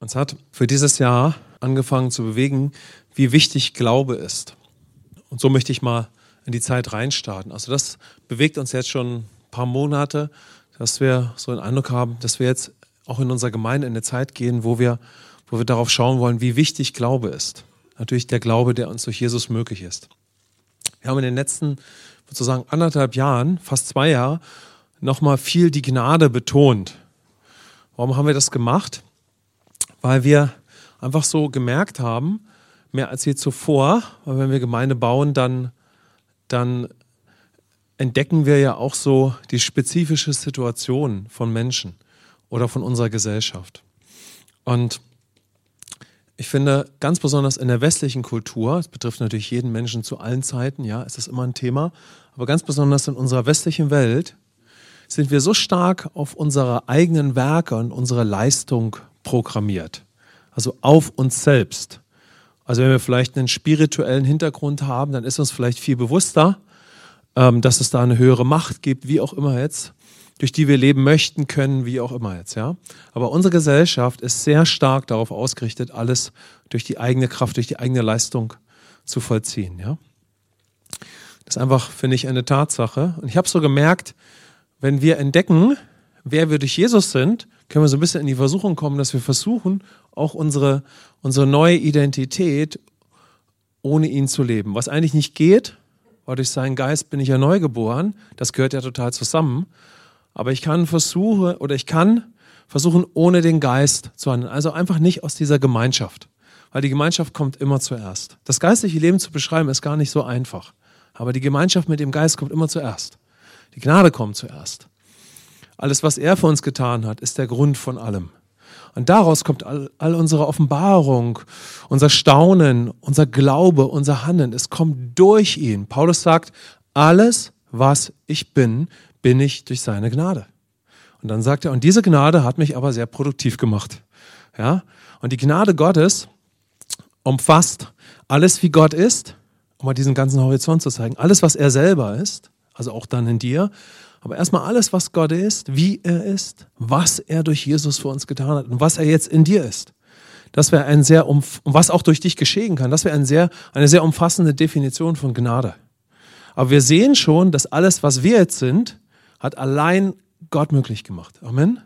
Uns hat für dieses Jahr angefangen zu bewegen, wie wichtig Glaube ist. Und so möchte ich mal in die Zeit reinstarten. Also das bewegt uns jetzt schon ein paar Monate, dass wir so einen Eindruck haben, dass wir jetzt auch in unserer Gemeinde in eine Zeit gehen, wo wir, wo wir darauf schauen wollen, wie wichtig Glaube ist. Natürlich der Glaube, der uns durch Jesus möglich ist. Wir haben in den letzten sozusagen anderthalb Jahren, fast zwei Jahre, nochmal viel die Gnade betont. Warum haben wir das gemacht? Weil wir einfach so gemerkt haben, mehr als je zuvor, weil wenn wir Gemeinde bauen, dann, dann entdecken wir ja auch so die spezifische Situation von Menschen oder von unserer Gesellschaft. Und ich finde, ganz besonders in der westlichen Kultur, das betrifft natürlich jeden Menschen zu allen Zeiten, ja, ist das immer ein Thema, aber ganz besonders in unserer westlichen Welt sind wir so stark auf unsere eigenen Werke und unsere Leistung programmiert. Also auf uns selbst. Also wenn wir vielleicht einen spirituellen Hintergrund haben, dann ist uns vielleicht viel bewusster, ähm, dass es da eine höhere Macht gibt, wie auch immer jetzt, durch die wir leben möchten können, wie auch immer jetzt, ja. Aber unsere Gesellschaft ist sehr stark darauf ausgerichtet, alles durch die eigene Kraft, durch die eigene Leistung zu vollziehen, ja. Das ist einfach, finde ich, eine Tatsache. Und ich habe so gemerkt, wenn wir entdecken, wer wir durch Jesus sind, können wir so ein bisschen in die Versuchung kommen, dass wir versuchen, auch unsere, unsere neue Identität ohne ihn zu leben. Was eigentlich nicht geht, weil durch seinen Geist bin ich ja neu geboren. Das gehört ja total zusammen. Aber ich kann versuchen, oder ich kann versuchen, ohne den Geist zu handeln. Also einfach nicht aus dieser Gemeinschaft. Weil die Gemeinschaft kommt immer zuerst. Das geistliche Leben zu beschreiben ist gar nicht so einfach. Aber die Gemeinschaft mit dem Geist kommt immer zuerst. Die Gnade kommt zuerst. Alles, was er für uns getan hat, ist der Grund von allem. Und daraus kommt all, all unsere Offenbarung, unser Staunen, unser Glaube, unser Handeln. Es kommt durch ihn. Paulus sagt, alles, was ich bin, bin ich durch seine Gnade. Und dann sagt er, und diese Gnade hat mich aber sehr produktiv gemacht. Ja? Und die Gnade Gottes umfasst alles, wie Gott ist, um mal diesen ganzen Horizont zu zeigen. Alles, was er selber ist, also auch dann in dir. Aber erstmal alles, was Gott ist, wie er ist, was er durch Jesus für uns getan hat und was er jetzt in dir ist. Das wäre ein sehr, umf was auch durch dich geschehen kann, das wäre ein sehr, eine sehr umfassende Definition von Gnade. Aber wir sehen schon, dass alles, was wir jetzt sind, hat allein Gott möglich gemacht. Amen.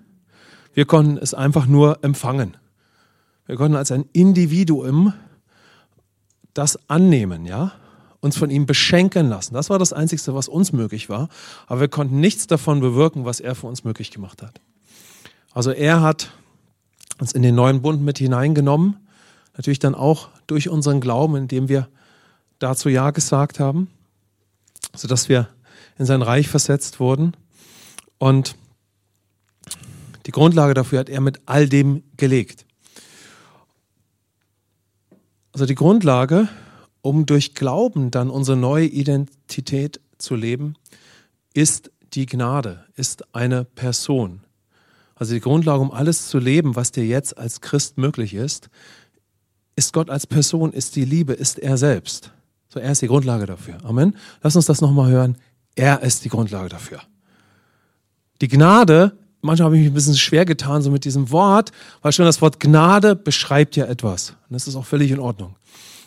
Wir konnten es einfach nur empfangen. Wir konnten als ein Individuum das annehmen, ja uns von ihm beschenken lassen. Das war das Einzige, was uns möglich war. Aber wir konnten nichts davon bewirken, was er für uns möglich gemacht hat. Also er hat uns in den neuen Bund mit hineingenommen. Natürlich dann auch durch unseren Glauben, indem wir dazu Ja gesagt haben, sodass wir in sein Reich versetzt wurden. Und die Grundlage dafür hat er mit all dem gelegt. Also die Grundlage um durch Glauben dann unsere neue Identität zu leben, ist die Gnade, ist eine Person. Also die Grundlage, um alles zu leben, was dir jetzt als Christ möglich ist, ist Gott als Person, ist die Liebe, ist er selbst. So, er ist die Grundlage dafür. Amen. Lass uns das nochmal hören. Er ist die Grundlage dafür. Die Gnade, manchmal habe ich mich ein bisschen schwer getan, so mit diesem Wort, weil schon das Wort Gnade beschreibt ja etwas. Und das ist auch völlig in Ordnung.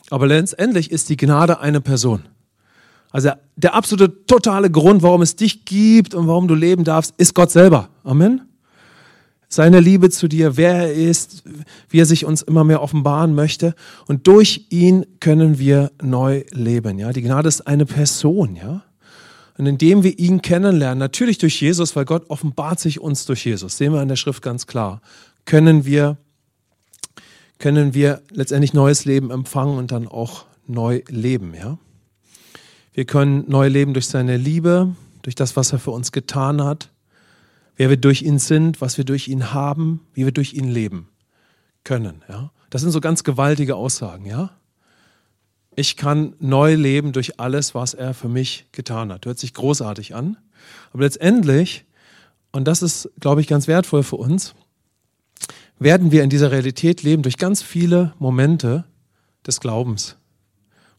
Aber letztendlich ist die Gnade eine Person. Also der absolute totale Grund, warum es dich gibt und warum du leben darfst, ist Gott selber. Amen. Seine Liebe zu dir, wer er ist, wie er sich uns immer mehr offenbaren möchte. Und durch ihn können wir neu leben. Ja, die Gnade ist eine Person. Ja, und indem wir ihn kennenlernen, natürlich durch Jesus, weil Gott offenbart sich uns durch Jesus, sehen wir in der Schrift ganz klar, können wir können wir letztendlich neues Leben empfangen und dann auch neu leben. Ja? Wir können neu leben durch seine Liebe, durch das, was er für uns getan hat, wer wir durch ihn sind, was wir durch ihn haben, wie wir durch ihn leben können. Ja? Das sind so ganz gewaltige Aussagen. Ja? Ich kann neu leben durch alles, was er für mich getan hat. Hört sich großartig an. Aber letztendlich, und das ist, glaube ich, ganz wertvoll für uns, werden wir in dieser Realität leben durch ganz viele Momente des Glaubens,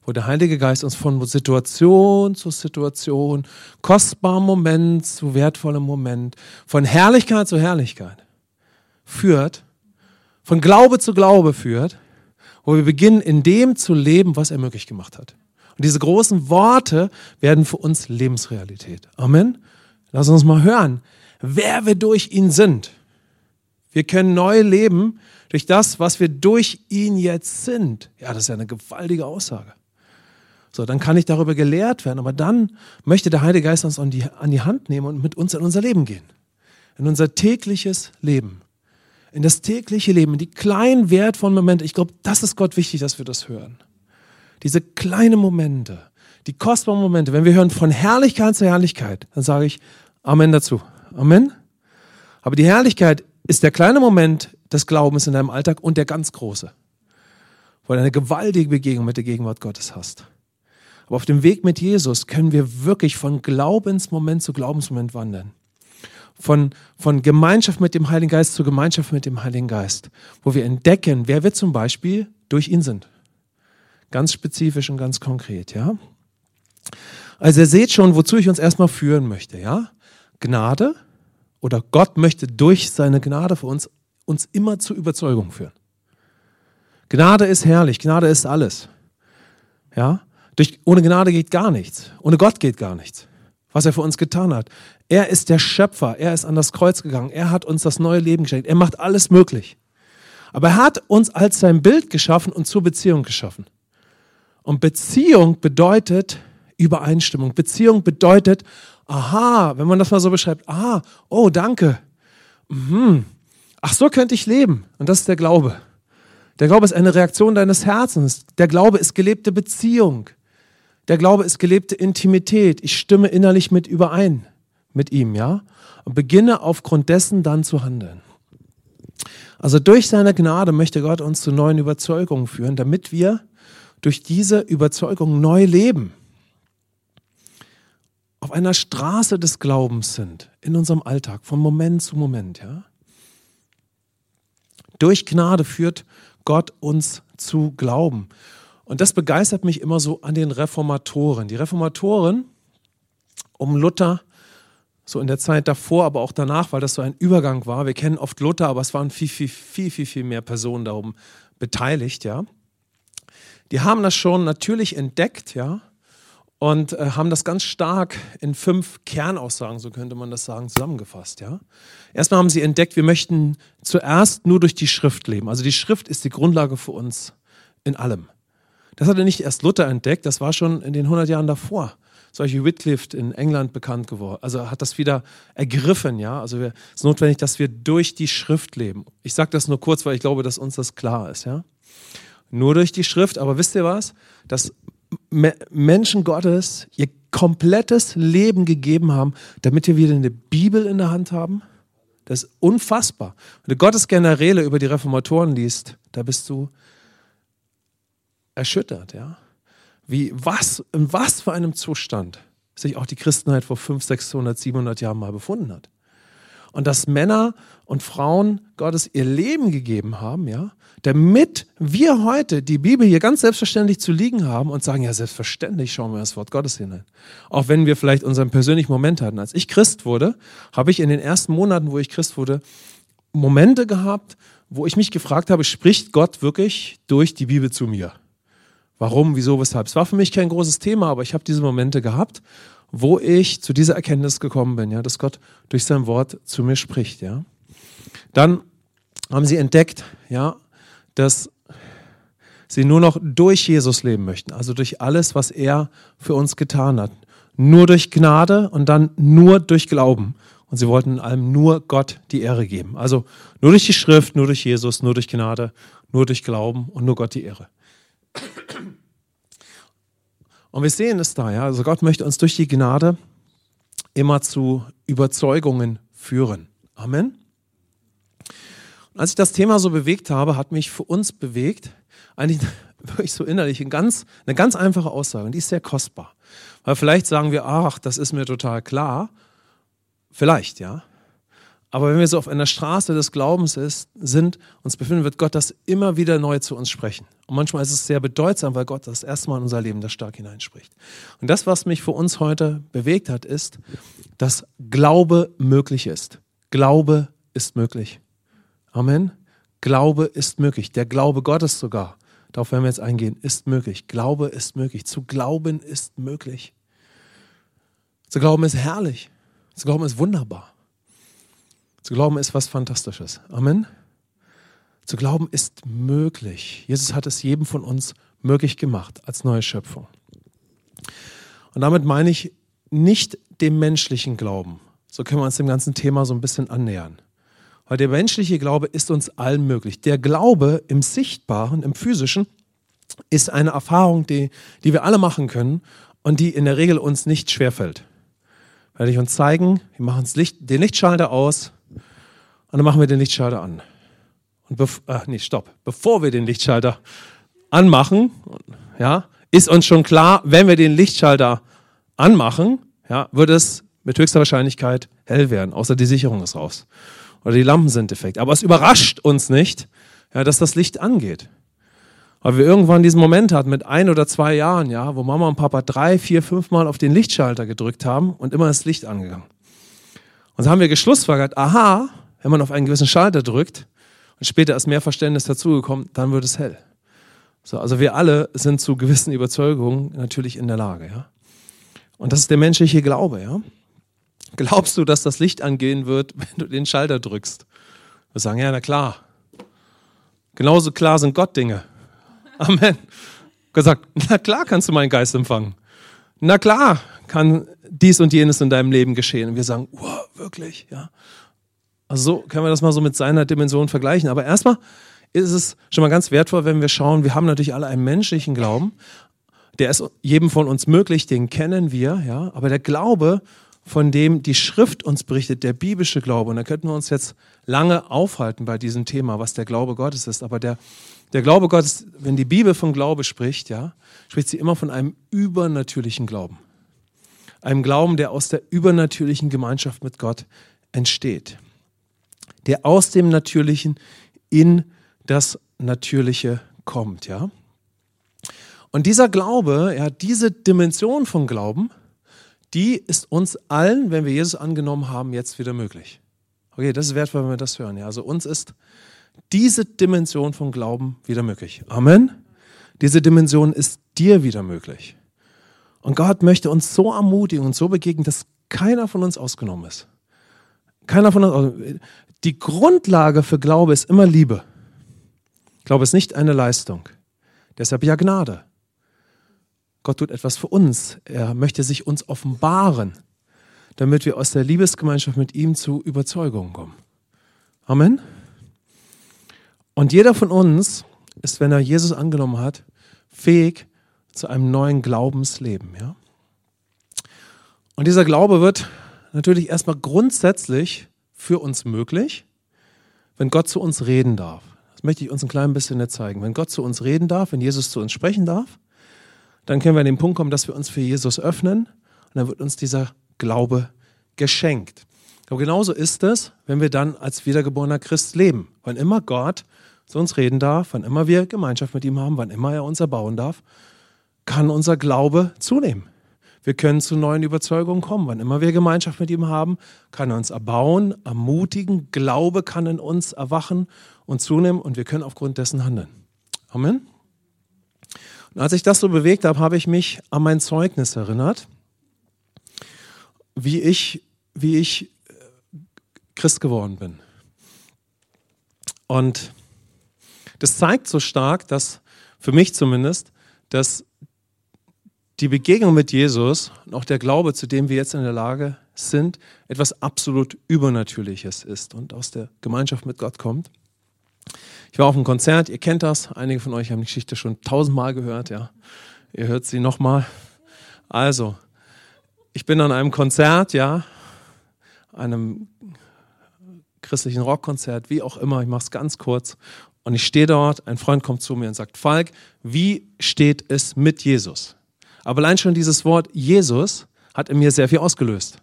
wo der Heilige Geist uns von Situation zu Situation, kostbarem Moment zu wertvollem Moment, von Herrlichkeit zu Herrlichkeit führt, von Glaube zu Glaube führt, wo wir beginnen, in dem zu leben, was er möglich gemacht hat. Und diese großen Worte werden für uns Lebensrealität. Amen. Lass uns mal hören, wer wir durch ihn sind. Wir können neu leben durch das, was wir durch ihn jetzt sind. Ja, das ist ja eine gewaltige Aussage. So, dann kann ich darüber gelehrt werden, aber dann möchte der Heilige Geist uns an die, an die Hand nehmen und mit uns in unser Leben gehen. In unser tägliches Leben. In das tägliche Leben, in die kleinen wertvollen Momente. Ich glaube, das ist Gott wichtig, dass wir das hören. Diese kleinen Momente, die kostbaren Momente, wenn wir hören von Herrlichkeit zu Herrlichkeit, dann sage ich Amen dazu. Amen. Aber die Herrlichkeit ist der kleine Moment des Glaubens in deinem Alltag und der ganz große, wo du eine gewaltige Begegnung mit der Gegenwart Gottes hast. Aber auf dem Weg mit Jesus können wir wirklich von Glaubensmoment zu Glaubensmoment wandern. Von, von Gemeinschaft mit dem Heiligen Geist zu Gemeinschaft mit dem Heiligen Geist, wo wir entdecken, wer wir zum Beispiel durch ihn sind. Ganz spezifisch und ganz konkret, ja. Also ihr seht schon, wozu ich uns erstmal führen möchte, ja. Gnade oder Gott möchte durch seine Gnade für uns uns immer zur Überzeugung führen. Gnade ist herrlich, Gnade ist alles. Ja? Durch, ohne Gnade geht gar nichts. Ohne Gott geht gar nichts. Was er für uns getan hat. Er ist der Schöpfer. Er ist an das Kreuz gegangen. Er hat uns das neue Leben geschenkt. Er macht alles möglich. Aber er hat uns als sein Bild geschaffen und zur Beziehung geschaffen. Und Beziehung bedeutet Übereinstimmung. Beziehung bedeutet, aha, wenn man das mal so beschreibt, aha, oh, danke. Mhm. Ach, so könnte ich leben. Und das ist der Glaube. Der Glaube ist eine Reaktion deines Herzens. Der Glaube ist gelebte Beziehung. Der Glaube ist gelebte Intimität. Ich stimme innerlich mit überein mit ihm, ja? Und beginne aufgrund dessen dann zu handeln. Also durch seine Gnade möchte Gott uns zu neuen Überzeugungen führen, damit wir durch diese Überzeugung neu leben. Auf einer Straße des Glaubens sind, in unserem Alltag, von Moment zu Moment, ja? Durch Gnade führt Gott uns zu glauben. Und das begeistert mich immer so an den Reformatoren. Die Reformatoren um Luther, so in der Zeit davor, aber auch danach, weil das so ein Übergang war. Wir kennen oft Luther, aber es waren viel, viel, viel, viel, viel mehr Personen darum beteiligt, ja. Die haben das schon natürlich entdeckt, ja, und äh, haben das ganz stark in fünf Kernaussagen, so könnte man das sagen, zusammengefasst. Ja? Erstmal haben sie entdeckt, wir möchten zuerst nur durch die Schrift leben. Also die Schrift ist die Grundlage für uns in allem. Das hatte nicht erst Luther entdeckt, das war schon in den 100 Jahren davor. Solche Whitcliffe in England bekannt geworden. Also hat das wieder ergriffen, ja. Also es ist notwendig, dass wir durch die Schrift leben. Ich sage das nur kurz, weil ich glaube, dass uns das klar ist, ja. Nur durch die Schrift, aber wisst ihr was? Das Menschen Gottes ihr komplettes Leben gegeben haben, damit wir wieder eine Bibel in der Hand haben? Das ist unfassbar. Wenn du Gottes Generäle über die Reformatoren liest, da bist du erschüttert, ja. Wie, was, in was für einem Zustand sich auch die Christenheit vor 500, 600, 700 Jahren mal befunden hat. Und dass Männer und Frauen Gottes ihr Leben gegeben haben, ja, damit wir heute die Bibel hier ganz selbstverständlich zu liegen haben und sagen, ja, selbstverständlich schauen wir das Wort Gottes hinein. Auch wenn wir vielleicht unseren persönlichen Moment hatten. Als ich Christ wurde, habe ich in den ersten Monaten, wo ich Christ wurde, Momente gehabt, wo ich mich gefragt habe, spricht Gott wirklich durch die Bibel zu mir? Warum, wieso, weshalb? Es war für mich kein großes Thema, aber ich habe diese Momente gehabt, wo ich zu dieser Erkenntnis gekommen bin, ja, dass Gott durch sein Wort zu mir spricht, ja. Dann haben sie entdeckt, ja, dass sie nur noch durch Jesus leben möchten, also durch alles, was er für uns getan hat. Nur durch Gnade und dann nur durch Glauben. Und sie wollten in allem nur Gott die Ehre geben. Also nur durch die Schrift, nur durch Jesus, nur durch Gnade, nur durch Glauben und nur Gott die Ehre. Und wir sehen es da, ja. Also Gott möchte uns durch die Gnade immer zu Überzeugungen führen. Amen. Als ich das Thema so bewegt habe, hat mich für uns bewegt, eigentlich wirklich so innerlich eine ganz, eine ganz einfache Aussage und die ist sehr kostbar. Weil vielleicht sagen wir, ach, das ist mir total klar. Vielleicht, ja. Aber wenn wir so auf einer Straße des Glaubens ist, sind, uns befinden, wird Gott das immer wieder neu zu uns sprechen. Und manchmal ist es sehr bedeutsam, weil Gott das erste Mal in unser Leben da stark hineinspricht. Und das, was mich für uns heute bewegt hat, ist, dass Glaube möglich ist. Glaube ist möglich. Amen. Glaube ist möglich. Der Glaube Gottes sogar, darauf werden wir jetzt eingehen, ist möglich. Glaube ist möglich. Zu glauben ist möglich. Zu glauben ist herrlich. Zu glauben ist wunderbar. Zu glauben ist was Fantastisches. Amen. Zu glauben ist möglich. Jesus hat es jedem von uns möglich gemacht als neue Schöpfung. Und damit meine ich nicht dem menschlichen Glauben. So können wir uns dem ganzen Thema so ein bisschen annähern. Weil der menschliche Glaube ist uns allen möglich. Der Glaube im Sichtbaren, im Physischen, ist eine Erfahrung, die, die wir alle machen können und die in der Regel uns nicht schwerfällt. Werde ich uns zeigen, wir machen Licht, den Lichtschalter aus und dann machen wir den Lichtschalter an. Und bef äh, nee, stopp. Bevor wir den Lichtschalter anmachen, ja, ist uns schon klar, wenn wir den Lichtschalter anmachen, ja, wird es mit höchster Wahrscheinlichkeit hell werden, außer die Sicherung ist raus. Oder die Lampen sind defekt. Aber es überrascht uns nicht, ja, dass das Licht angeht. Weil wir irgendwann diesen Moment hatten mit ein oder zwei Jahren, ja, wo Mama und Papa drei, vier, fünf Mal auf den Lichtschalter gedrückt haben und immer das Licht angegangen. Und so haben wir geschlussfolgert, aha, wenn man auf einen gewissen Schalter drückt und später ist mehr Verständnis dazugekommen, dann wird es hell. So, also wir alle sind zu gewissen Überzeugungen natürlich in der Lage, ja. Und das ist der menschliche Glaube, ja. Glaubst du, dass das Licht angehen wird, wenn du den Schalter drückst? Wir sagen, ja, na klar. Genauso klar sind Gott Dinge. Amen. Gott sagt, na klar kannst du meinen Geist empfangen. Na klar kann dies und jenes in deinem Leben geschehen. Und wir sagen, wow, wirklich, ja. Also so können wir das mal so mit seiner Dimension vergleichen. Aber erstmal ist es schon mal ganz wertvoll, wenn wir schauen, wir haben natürlich alle einen menschlichen Glauben. Der ist jedem von uns möglich, den kennen wir, ja. Aber der Glaube, von dem die Schrift uns berichtet, der biblische Glaube, und da könnten wir uns jetzt lange aufhalten bei diesem Thema, was der Glaube Gottes ist. Aber der, der Glaube Gottes, wenn die Bibel von Glaube spricht, ja, spricht sie immer von einem übernatürlichen Glauben. Einem Glauben, der aus der übernatürlichen Gemeinschaft mit Gott entsteht. Der aus dem Natürlichen in das Natürliche kommt, ja. Und dieser Glaube, ja, diese Dimension von Glauben, die ist uns allen, wenn wir Jesus angenommen haben, jetzt wieder möglich. Okay, das ist wertvoll, wenn wir das hören. Ja, also uns ist diese Dimension von Glauben wieder möglich. Amen. Diese Dimension ist dir wieder möglich. Und Gott möchte uns so ermutigen und so begegnen, dass keiner von uns ausgenommen ist. Keiner von uns. Die Grundlage für Glaube ist immer Liebe. Glaube ist nicht eine Leistung. Deshalb ja Gnade. Gott tut etwas für uns. Er möchte sich uns offenbaren, damit wir aus der Liebesgemeinschaft mit ihm zu Überzeugungen kommen. Amen. Und jeder von uns ist, wenn er Jesus angenommen hat, fähig zu einem neuen Glaubensleben. Ja? Und dieser Glaube wird natürlich erstmal grundsätzlich für uns möglich, wenn Gott zu uns reden darf. Das möchte ich uns ein klein bisschen zeigen. Wenn Gott zu uns reden darf, wenn Jesus zu uns sprechen darf, dann können wir an den Punkt kommen, dass wir uns für Jesus öffnen und dann wird uns dieser Glaube geschenkt. Aber genauso ist es, wenn wir dann als wiedergeborener Christ leben. Wann immer Gott zu uns reden darf, wann immer wir Gemeinschaft mit ihm haben, wann immer er uns erbauen darf, kann unser Glaube zunehmen. Wir können zu neuen Überzeugungen kommen. Wann immer wir Gemeinschaft mit ihm haben, kann er uns erbauen, ermutigen. Glaube kann in uns erwachen und zunehmen und wir können aufgrund dessen handeln. Amen. Und als ich das so bewegt habe, habe ich mich an mein Zeugnis erinnert, wie ich, wie ich äh, Christ geworden bin. Und das zeigt so stark, dass, für mich zumindest, dass die Begegnung mit Jesus und auch der Glaube, zu dem wir jetzt in der Lage sind, etwas absolut Übernatürliches ist und aus der Gemeinschaft mit Gott kommt. Ich war auf einem Konzert, ihr kennt das, einige von euch haben die Geschichte schon tausendmal gehört, ja. Ihr hört sie nochmal. Also, ich bin an einem Konzert, ja, einem christlichen Rockkonzert, wie auch immer, ich mache es ganz kurz. Und ich stehe dort, ein Freund kommt zu mir und sagt, Falk, wie steht es mit Jesus? Aber allein schon dieses Wort Jesus hat in mir sehr viel ausgelöst.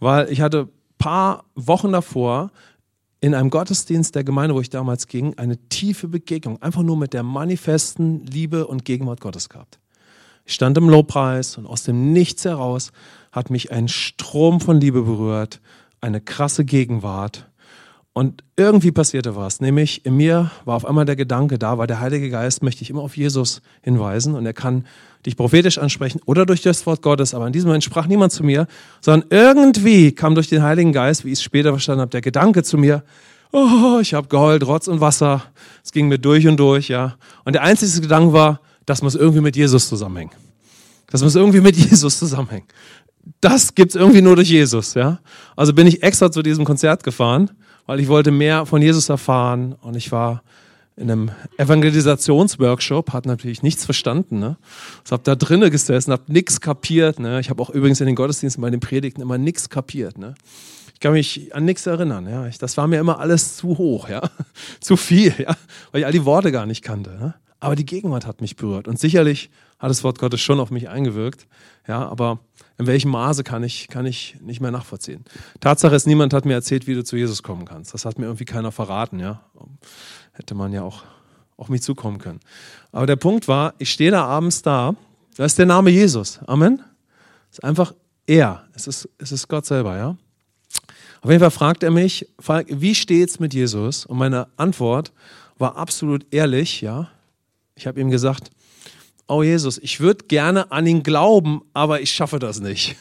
Weil ich hatte paar Wochen davor in einem Gottesdienst der Gemeinde, wo ich damals ging, eine tiefe Begegnung, einfach nur mit der manifesten Liebe und Gegenwart Gottes gehabt. Ich stand im Lobpreis und aus dem Nichts heraus hat mich ein Strom von Liebe berührt, eine krasse Gegenwart. Und irgendwie passierte was, nämlich in mir war auf einmal der Gedanke da, weil der Heilige Geist möchte ich immer auf Jesus hinweisen und er kann dich prophetisch ansprechen oder durch das Wort Gottes, aber in diesem Moment sprach niemand zu mir, sondern irgendwie kam durch den Heiligen Geist, wie ich es später verstanden habe, der Gedanke zu mir, oh, ich habe geheult, Rotz und Wasser, es ging mir durch und durch, ja. Und der einzige Gedanke war, das muss irgendwie mit Jesus zusammenhängen. Das muss irgendwie mit Jesus zusammenhängen. Das gibt's irgendwie nur durch Jesus, ja. Also bin ich extra zu diesem Konzert gefahren weil ich wollte mehr von Jesus erfahren und ich war in einem Evangelisationsworkshop, hat natürlich nichts verstanden. Ne? Ich habe da drinnen gesessen, habe nichts kapiert. Ne? Ich habe auch übrigens in den Gottesdiensten bei den Predigten immer nichts kapiert. Ne? Ich kann mich an nichts erinnern. Ja? Ich, das war mir immer alles zu hoch, ja? zu viel, ja? weil ich all die Worte gar nicht kannte. Ne? Aber die Gegenwart hat mich berührt und sicherlich hat das Wort Gottes schon auf mich eingewirkt. Ja, aber in welchem Maße kann ich, kann ich nicht mehr nachvollziehen. Tatsache ist, niemand hat mir erzählt, wie du zu Jesus kommen kannst. Das hat mir irgendwie keiner verraten, ja. Hätte man ja auch auf mich zukommen können. Aber der Punkt war, ich stehe da abends da, da ist der Name Jesus. Amen. Es ist einfach er. Es ist, es ist Gott selber, ja. Auf jeden Fall fragt er mich, wie steht's mit Jesus? Und meine Antwort war absolut ehrlich, ja. Ich habe ihm gesagt, oh Jesus, ich würde gerne an ihn glauben, aber ich schaffe das nicht.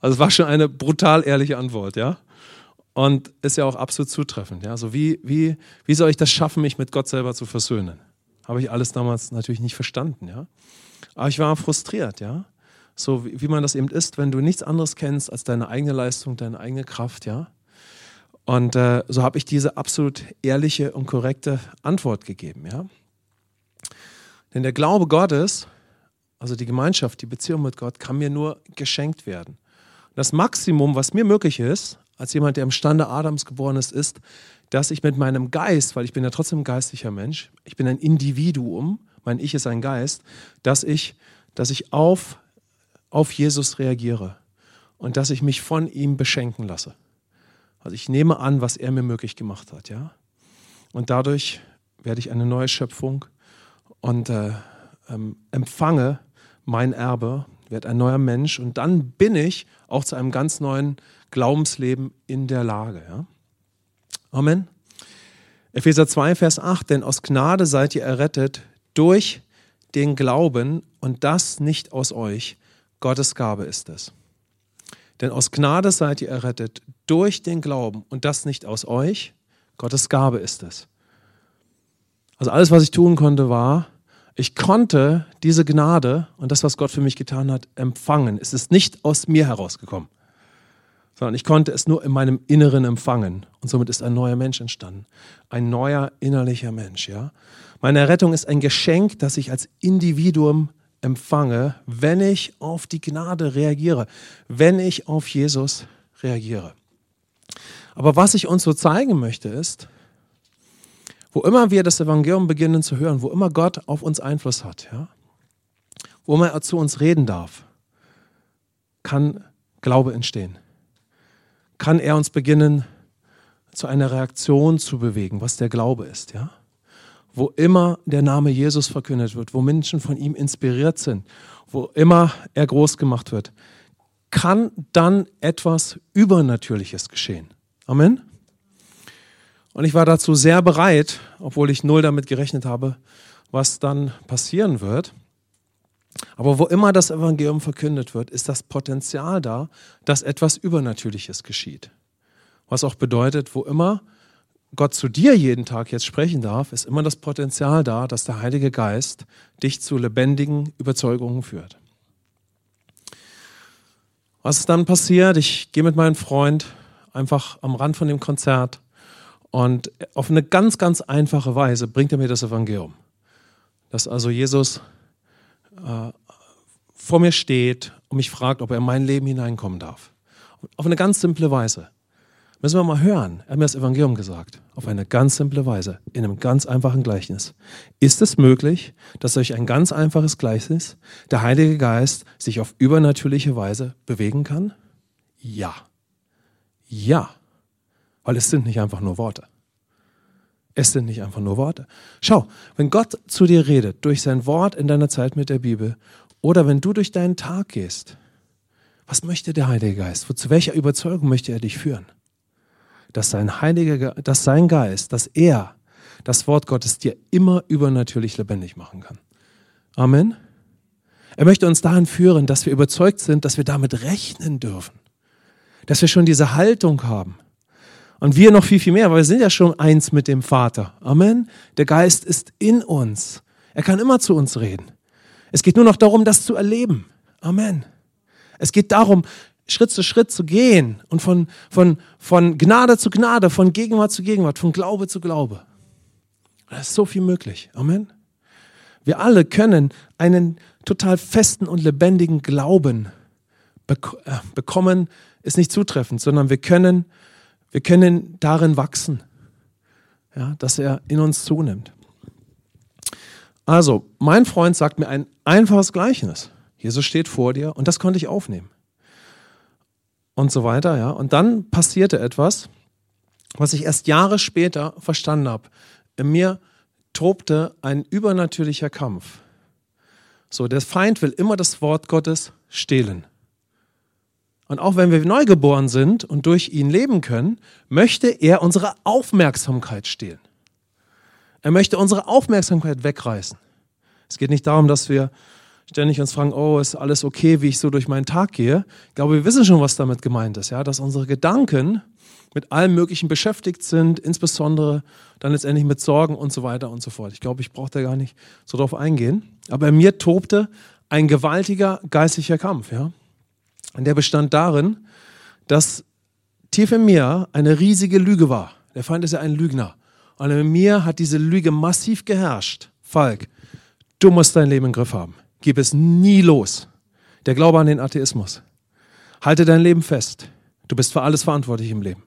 Also es war schon eine brutal ehrliche Antwort, ja. Und ist ja auch absolut zutreffend, ja. So wie, wie, wie soll ich das schaffen, mich mit Gott selber zu versöhnen? Habe ich alles damals natürlich nicht verstanden, ja. Aber ich war frustriert, ja. So wie, wie man das eben ist, wenn du nichts anderes kennst als deine eigene Leistung, deine eigene Kraft, ja. Und äh, so habe ich diese absolut ehrliche und korrekte Antwort gegeben, ja. Denn der Glaube Gottes, also die Gemeinschaft, die Beziehung mit Gott, kann mir nur geschenkt werden. Das Maximum, was mir möglich ist, als jemand, der im Stande Adams geboren ist, ist, dass ich mit meinem Geist, weil ich bin ja trotzdem ein geistlicher Mensch, ich bin ein Individuum, mein Ich ist ein Geist, dass ich, dass ich auf, auf Jesus reagiere und dass ich mich von ihm beschenken lasse. Also ich nehme an, was er mir möglich gemacht hat, ja. Und dadurch werde ich eine neue Schöpfung und äh, ähm, empfange mein Erbe, werde ein neuer Mensch und dann bin ich auch zu einem ganz neuen Glaubensleben in der Lage. Ja? Amen. Epheser 2, Vers 8, denn aus Gnade seid ihr errettet durch den Glauben und das nicht aus euch, Gottes Gabe ist es. Denn aus Gnade seid ihr errettet durch den Glauben und das nicht aus euch, Gottes Gabe ist es. Also alles, was ich tun konnte, war, ich konnte diese Gnade und das, was Gott für mich getan hat, empfangen. Es ist nicht aus mir herausgekommen, sondern ich konnte es nur in meinem Inneren empfangen. Und somit ist ein neuer Mensch entstanden. Ein neuer innerlicher Mensch, ja. Meine Errettung ist ein Geschenk, das ich als Individuum empfange, wenn ich auf die Gnade reagiere, wenn ich auf Jesus reagiere. Aber was ich uns so zeigen möchte, ist, wo immer wir das Evangelium beginnen zu hören, wo immer Gott auf uns Einfluss hat, ja, wo immer er zu uns reden darf, kann Glaube entstehen. Kann er uns beginnen, zu einer Reaktion zu bewegen, was der Glaube ist, ja? Wo immer der Name Jesus verkündet wird, wo Menschen von ihm inspiriert sind, wo immer er groß gemacht wird, kann dann etwas Übernatürliches geschehen. Amen. Und ich war dazu sehr bereit, obwohl ich null damit gerechnet habe, was dann passieren wird. Aber wo immer das Evangelium verkündet wird, ist das Potenzial da, dass etwas Übernatürliches geschieht. Was auch bedeutet, wo immer Gott zu dir jeden Tag jetzt sprechen darf, ist immer das Potenzial da, dass der Heilige Geist dich zu lebendigen Überzeugungen führt. Was ist dann passiert? Ich gehe mit meinem Freund einfach am Rand von dem Konzert und auf eine ganz, ganz einfache Weise bringt er mir das Evangelium. Dass also Jesus äh, vor mir steht und mich fragt, ob er in mein Leben hineinkommen darf. Auf eine ganz simple Weise. Müssen wir mal hören. Er hat mir das Evangelium gesagt. Auf eine ganz simple Weise. In einem ganz einfachen Gleichnis. Ist es möglich, dass durch ein ganz einfaches Gleichnis der Heilige Geist sich auf übernatürliche Weise bewegen kann? Ja. Ja. Weil es sind nicht einfach nur Worte. Es sind nicht einfach nur Worte. Schau, wenn Gott zu dir redet, durch sein Wort in deiner Zeit mit der Bibel, oder wenn du durch deinen Tag gehst, was möchte der Heilige Geist? Zu welcher Überzeugung möchte er dich führen? dass sein Heiliger, dass sein Geist, dass er das Wort Gottes dir immer übernatürlich lebendig machen kann. Amen. Er möchte uns dahin führen, dass wir überzeugt sind, dass wir damit rechnen dürfen. Dass wir schon diese Haltung haben. Und wir noch viel, viel mehr, weil wir sind ja schon eins mit dem Vater. Amen. Der Geist ist in uns. Er kann immer zu uns reden. Es geht nur noch darum, das zu erleben. Amen. Es geht darum, Schritt zu Schritt zu gehen und von, von, von Gnade zu Gnade, von Gegenwart zu Gegenwart, von Glaube zu Glaube. Da ist so viel möglich. Amen. Wir alle können einen total festen und lebendigen Glauben bek äh, bekommen, ist nicht zutreffend, sondern wir können, wir können darin wachsen, ja, dass er in uns zunimmt. Also, mein Freund sagt mir ein einfaches Gleichnis. Jesus steht vor dir und das konnte ich aufnehmen. Und so weiter, ja. Und dann passierte etwas, was ich erst Jahre später verstanden habe. In mir tobte ein übernatürlicher Kampf. So, der Feind will immer das Wort Gottes stehlen. Und auch wenn wir neugeboren sind und durch ihn leben können, möchte er unsere Aufmerksamkeit stehlen. Er möchte unsere Aufmerksamkeit wegreißen. Es geht nicht darum, dass wir ständig uns fragen, oh, ist alles okay, wie ich so durch meinen Tag gehe. Ich glaube, wir wissen schon, was damit gemeint ist, ja, dass unsere Gedanken mit allem Möglichen beschäftigt sind, insbesondere dann letztendlich mit Sorgen und so weiter und so fort. Ich glaube, ich brauche da gar nicht so drauf eingehen. Aber in mir tobte ein gewaltiger geistlicher Kampf, ja. Und der bestand darin, dass tief in mir eine riesige Lüge war. Der Feind ist ja ein Lügner. Und in mir hat diese Lüge massiv geherrscht. Falk, du musst dein Leben im Griff haben. Gib es nie los. Der Glaube an den Atheismus. Halte dein Leben fest. Du bist für alles verantwortlich im Leben.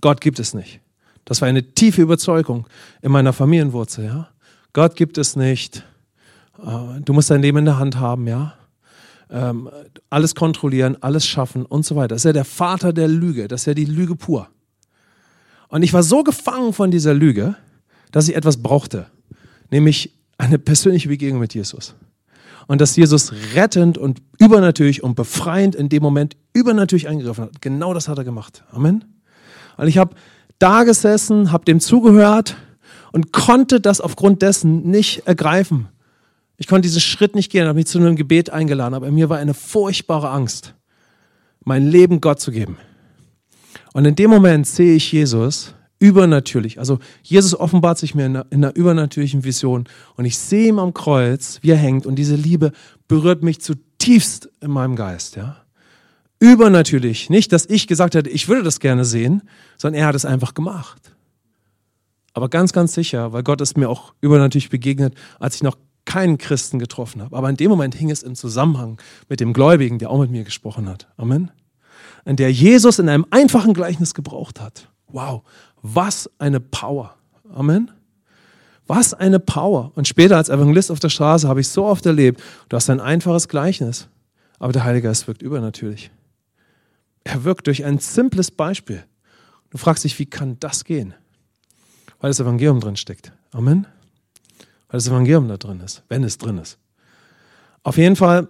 Gott gibt es nicht. Das war eine tiefe Überzeugung in meiner Familienwurzel. Ja? Gott gibt es nicht. Äh, du musst dein Leben in der Hand haben, ja. Ähm, alles kontrollieren, alles schaffen und so weiter. Das ist ja der Vater der Lüge. Das ist ja die Lüge pur. Und ich war so gefangen von dieser Lüge, dass ich etwas brauchte, nämlich eine persönliche Begegnung mit Jesus und dass Jesus rettend und übernatürlich und befreiend in dem Moment übernatürlich eingegriffen hat. Genau das hat er gemacht. Amen. Und ich habe da gesessen, habe dem zugehört und konnte das aufgrund dessen nicht ergreifen. Ich konnte diesen Schritt nicht gehen, habe mich zu einem Gebet eingeladen, aber in mir war eine furchtbare Angst, mein Leben Gott zu geben. Und in dem Moment sehe ich Jesus übernatürlich. Also Jesus offenbart sich mir in einer, in einer, übernatürlichen Vision und ich sehe ihn am Kreuz, wie er hängt und diese Liebe berührt mich zutiefst in meinem Geist. Ja? Übernatürlich. Nicht, dass ich gesagt hätte, ich würde das gerne sehen, sondern er hat es einfach gemacht. Aber ganz, ganz sicher, weil Gott ist mir auch übernatürlich begegnet, als ich noch keinen Christen getroffen habe. Aber in dem Moment hing es im Zusammenhang mit dem Gläubigen, der auch mit mir gesprochen hat. Amen. In der Jesus in einem einfachen Gleichnis gebraucht hat. Wow, was eine Power. Amen. Was eine Power. Und später als Evangelist auf der Straße habe ich so oft erlebt, du hast ein einfaches Gleichnis, aber der Heilige Geist wirkt übernatürlich. Er wirkt durch ein simples Beispiel. Du fragst dich, wie kann das gehen? Weil das Evangelium drin steckt. Amen. Weil das Evangelium da drin ist, wenn es drin ist. Auf jeden Fall,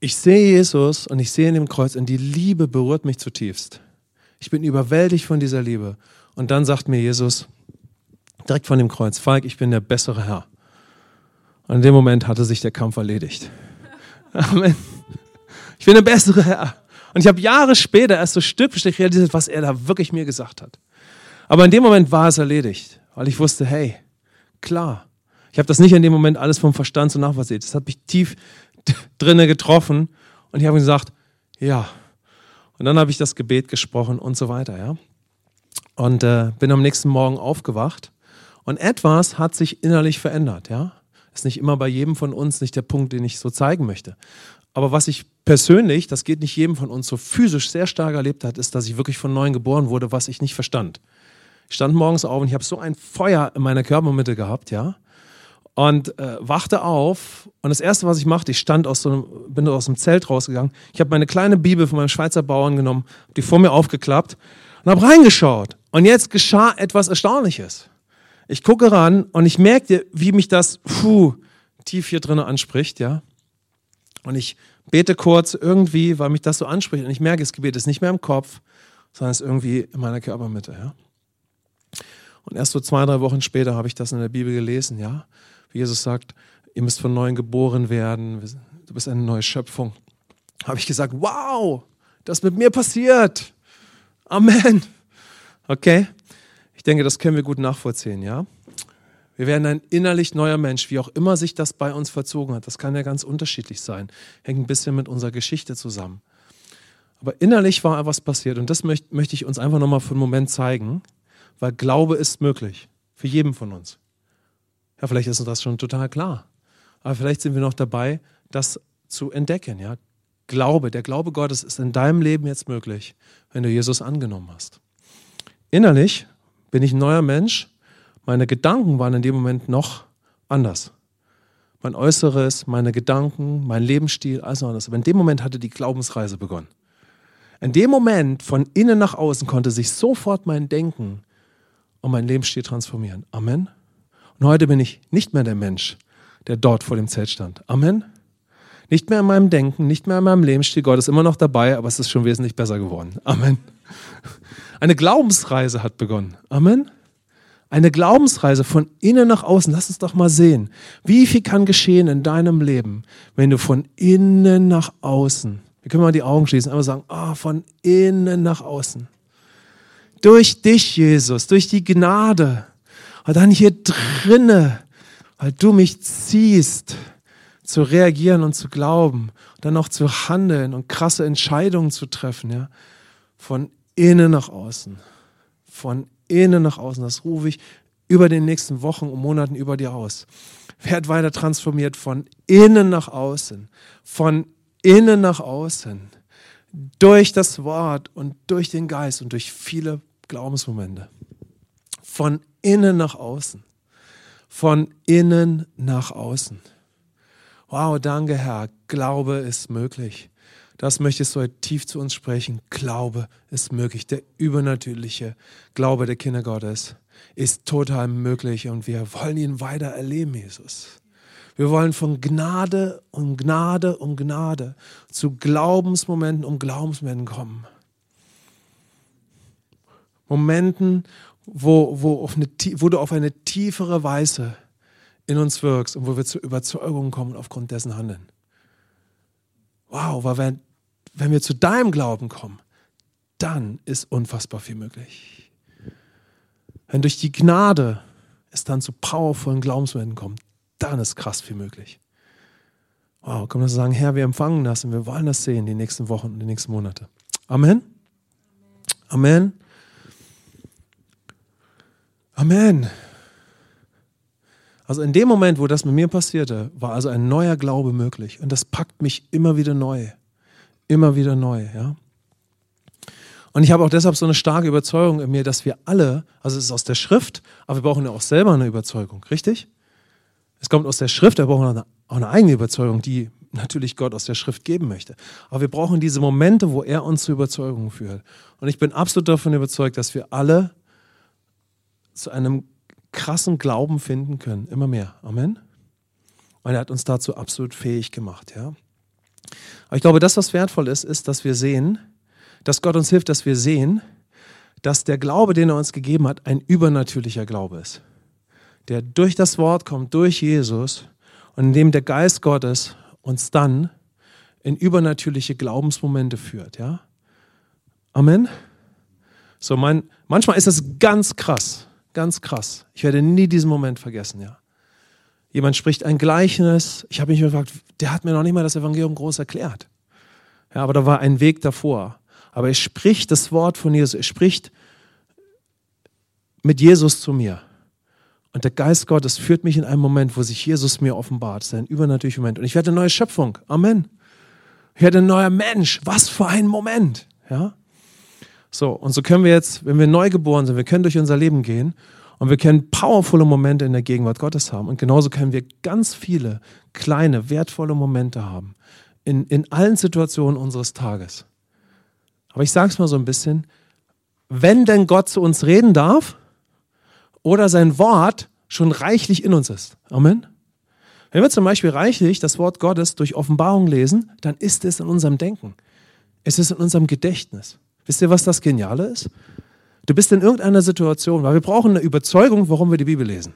ich sehe Jesus und ich sehe in dem Kreuz und die Liebe berührt mich zutiefst. Ich bin überwältigt von dieser Liebe. Und dann sagt mir Jesus direkt von dem Kreuz, Falk, ich bin der bessere Herr. Und in dem Moment hatte sich der Kampf erledigt. Amen. Ich bin der bessere Herr. Und ich habe Jahre später erst so Stück für Stück realisiert, was er da wirklich mir gesagt hat. Aber in dem Moment war es erledigt, weil ich wusste, hey, klar. Ich habe das nicht in dem Moment alles vom Verstand so nachvollziehen. Das hat mich tief drinnen getroffen und ich habe gesagt, ja, und dann habe ich das Gebet gesprochen und so weiter, ja. Und äh, bin am nächsten Morgen aufgewacht und etwas hat sich innerlich verändert, ja. Ist nicht immer bei jedem von uns nicht der Punkt, den ich so zeigen möchte. Aber was ich persönlich, das geht nicht jedem von uns so physisch sehr stark erlebt hat, ist, dass ich wirklich von neuem geboren wurde, was ich nicht verstand. Ich stand morgens auf und ich habe so ein Feuer in meiner Körpermitte gehabt, ja und äh, wachte auf und das erste, was ich machte, ich stand aus so einem, bin aus dem Zelt rausgegangen. Ich habe meine kleine Bibel von meinem Schweizer Bauern genommen, die vor mir aufgeklappt und habe reingeschaut. Und jetzt geschah etwas Erstaunliches. Ich gucke ran und ich merkte, wie mich das puh, tief hier drinnen anspricht, ja. Und ich bete kurz irgendwie, weil mich das so anspricht. Und ich merke, das Gebet ist nicht mehr im Kopf, sondern es ist irgendwie in meiner Körpermitte. Ja? Und erst so zwei, drei Wochen später habe ich das in der Bibel gelesen, ja, wie Jesus sagt, ihr müsst von neuem geboren werden, du bist eine neue Schöpfung. Habe ich gesagt, wow, das mit mir passiert. Amen. Okay? Ich denke, das können wir gut nachvollziehen, ja? Wir werden ein innerlich neuer Mensch, wie auch immer sich das bei uns verzogen hat. Das kann ja ganz unterschiedlich sein. Hängt ein bisschen mit unserer Geschichte zusammen. Aber innerlich war etwas passiert und das möchte ich uns einfach nochmal für einen Moment zeigen, weil Glaube ist möglich. Für jeden von uns. Ja, vielleicht ist uns das schon total klar. Aber vielleicht sind wir noch dabei, das zu entdecken. Ja? Glaube, der Glaube Gottes ist in deinem Leben jetzt möglich, wenn du Jesus angenommen hast. Innerlich bin ich ein neuer Mensch. Meine Gedanken waren in dem Moment noch anders. Mein Äußeres, meine Gedanken, mein Lebensstil, alles anders. Aber in dem Moment hatte die Glaubensreise begonnen. In dem Moment von innen nach außen konnte sich sofort mein Denken und mein Lebensstil transformieren. Amen. Und heute bin ich nicht mehr der Mensch, der dort vor dem Zelt stand. Amen. Nicht mehr in meinem Denken, nicht mehr in meinem Lebensstil. Gott ist immer noch dabei, aber es ist schon wesentlich besser geworden. Amen. Eine Glaubensreise hat begonnen. Amen. Eine Glaubensreise von innen nach außen. Lass uns doch mal sehen, wie viel kann geschehen in deinem Leben, wenn du von innen nach außen, wir können mal die Augen schließen, einfach sagen, oh, von innen nach außen. Durch dich, Jesus, durch die Gnade. Und dann hier drinne, weil du mich ziehst zu reagieren und zu glauben, und dann auch zu handeln und krasse Entscheidungen zu treffen, ja, von innen nach außen, von innen nach außen. Das rufe ich über den nächsten Wochen und Monaten über dir aus. Werd weiter transformiert von innen nach außen, von innen nach außen, durch das Wort und durch den Geist und durch viele Glaubensmomente. Von innen nach außen, von innen nach außen. Wow, danke Herr, Glaube ist möglich. Das möchtest du heute tief zu uns sprechen. Glaube ist möglich. Der übernatürliche Glaube der Kinder Gottes ist total möglich und wir wollen ihn weiter erleben, Jesus. Wir wollen von Gnade und Gnade und Gnade zu Glaubensmomenten und Glaubensmomenten kommen. Momenten, wo, wo, eine, wo du auf eine tiefere Weise in uns wirkst und wo wir zur Überzeugung kommen aufgrund dessen handeln. Wow, weil wenn, wenn wir zu deinem Glauben kommen, dann ist unfassbar viel möglich. Wenn durch die Gnade es dann zu powervollen Glaubensmomenten kommt, dann ist krass viel möglich. Wow, können wir sagen, Herr, wir empfangen das und wir wollen das sehen die nächsten Wochen und die nächsten Monate. Amen. Amen. Amen. Also in dem Moment, wo das mit mir passierte, war also ein neuer Glaube möglich. Und das packt mich immer wieder neu. Immer wieder neu, ja. Und ich habe auch deshalb so eine starke Überzeugung in mir, dass wir alle, also es ist aus der Schrift, aber wir brauchen ja auch selber eine Überzeugung, richtig? Es kommt aus der Schrift, wir brauchen auch eine, eigene Überzeugung, die natürlich Gott aus der Schrift geben möchte. Aber wir brauchen diese Momente, wo er uns zur Überzeugung führt. Und ich bin absolut davon überzeugt, dass wir alle zu einem krassen Glauben finden können. Immer mehr. Amen. Und er hat uns dazu absolut fähig gemacht. Ja? Aber ich glaube, das, was wertvoll ist, ist, dass wir sehen, dass Gott uns hilft, dass wir sehen, dass der Glaube, den er uns gegeben hat, ein übernatürlicher Glaube ist. Der durch das Wort kommt, durch Jesus und in dem der Geist Gottes uns dann in übernatürliche Glaubensmomente führt. Ja? Amen. So, mein, manchmal ist es ganz krass. Ganz krass. Ich werde nie diesen Moment vergessen, ja. Jemand spricht ein Gleichnis. Ich habe mich gefragt, der hat mir noch nicht mal das Evangelium groß erklärt. Ja, aber da war ein Weg davor. Aber er spricht das Wort von Jesus. Er spricht mit Jesus zu mir. Und der Geist Gottes führt mich in einen Moment, wo sich Jesus mir offenbart. Das ist ein übernatürlicher Moment. Und ich werde eine neue Schöpfung. Amen. Ich werde ein neuer Mensch. Was für ein Moment. Ja. So, und so können wir jetzt, wenn wir neu geboren sind, wir können durch unser Leben gehen und wir können powervolle Momente in der Gegenwart Gottes haben. Und genauso können wir ganz viele kleine, wertvolle Momente haben. In, in allen Situationen unseres Tages. Aber ich sage es mal so ein bisschen, wenn denn Gott zu uns reden darf oder sein Wort schon reichlich in uns ist. Amen. Wenn wir zum Beispiel reichlich das Wort Gottes durch Offenbarung lesen, dann ist es in unserem Denken. Es ist in unserem Gedächtnis. Wisst ihr, was das Geniale ist? Du bist in irgendeiner Situation, weil wir brauchen eine Überzeugung, warum wir die Bibel lesen.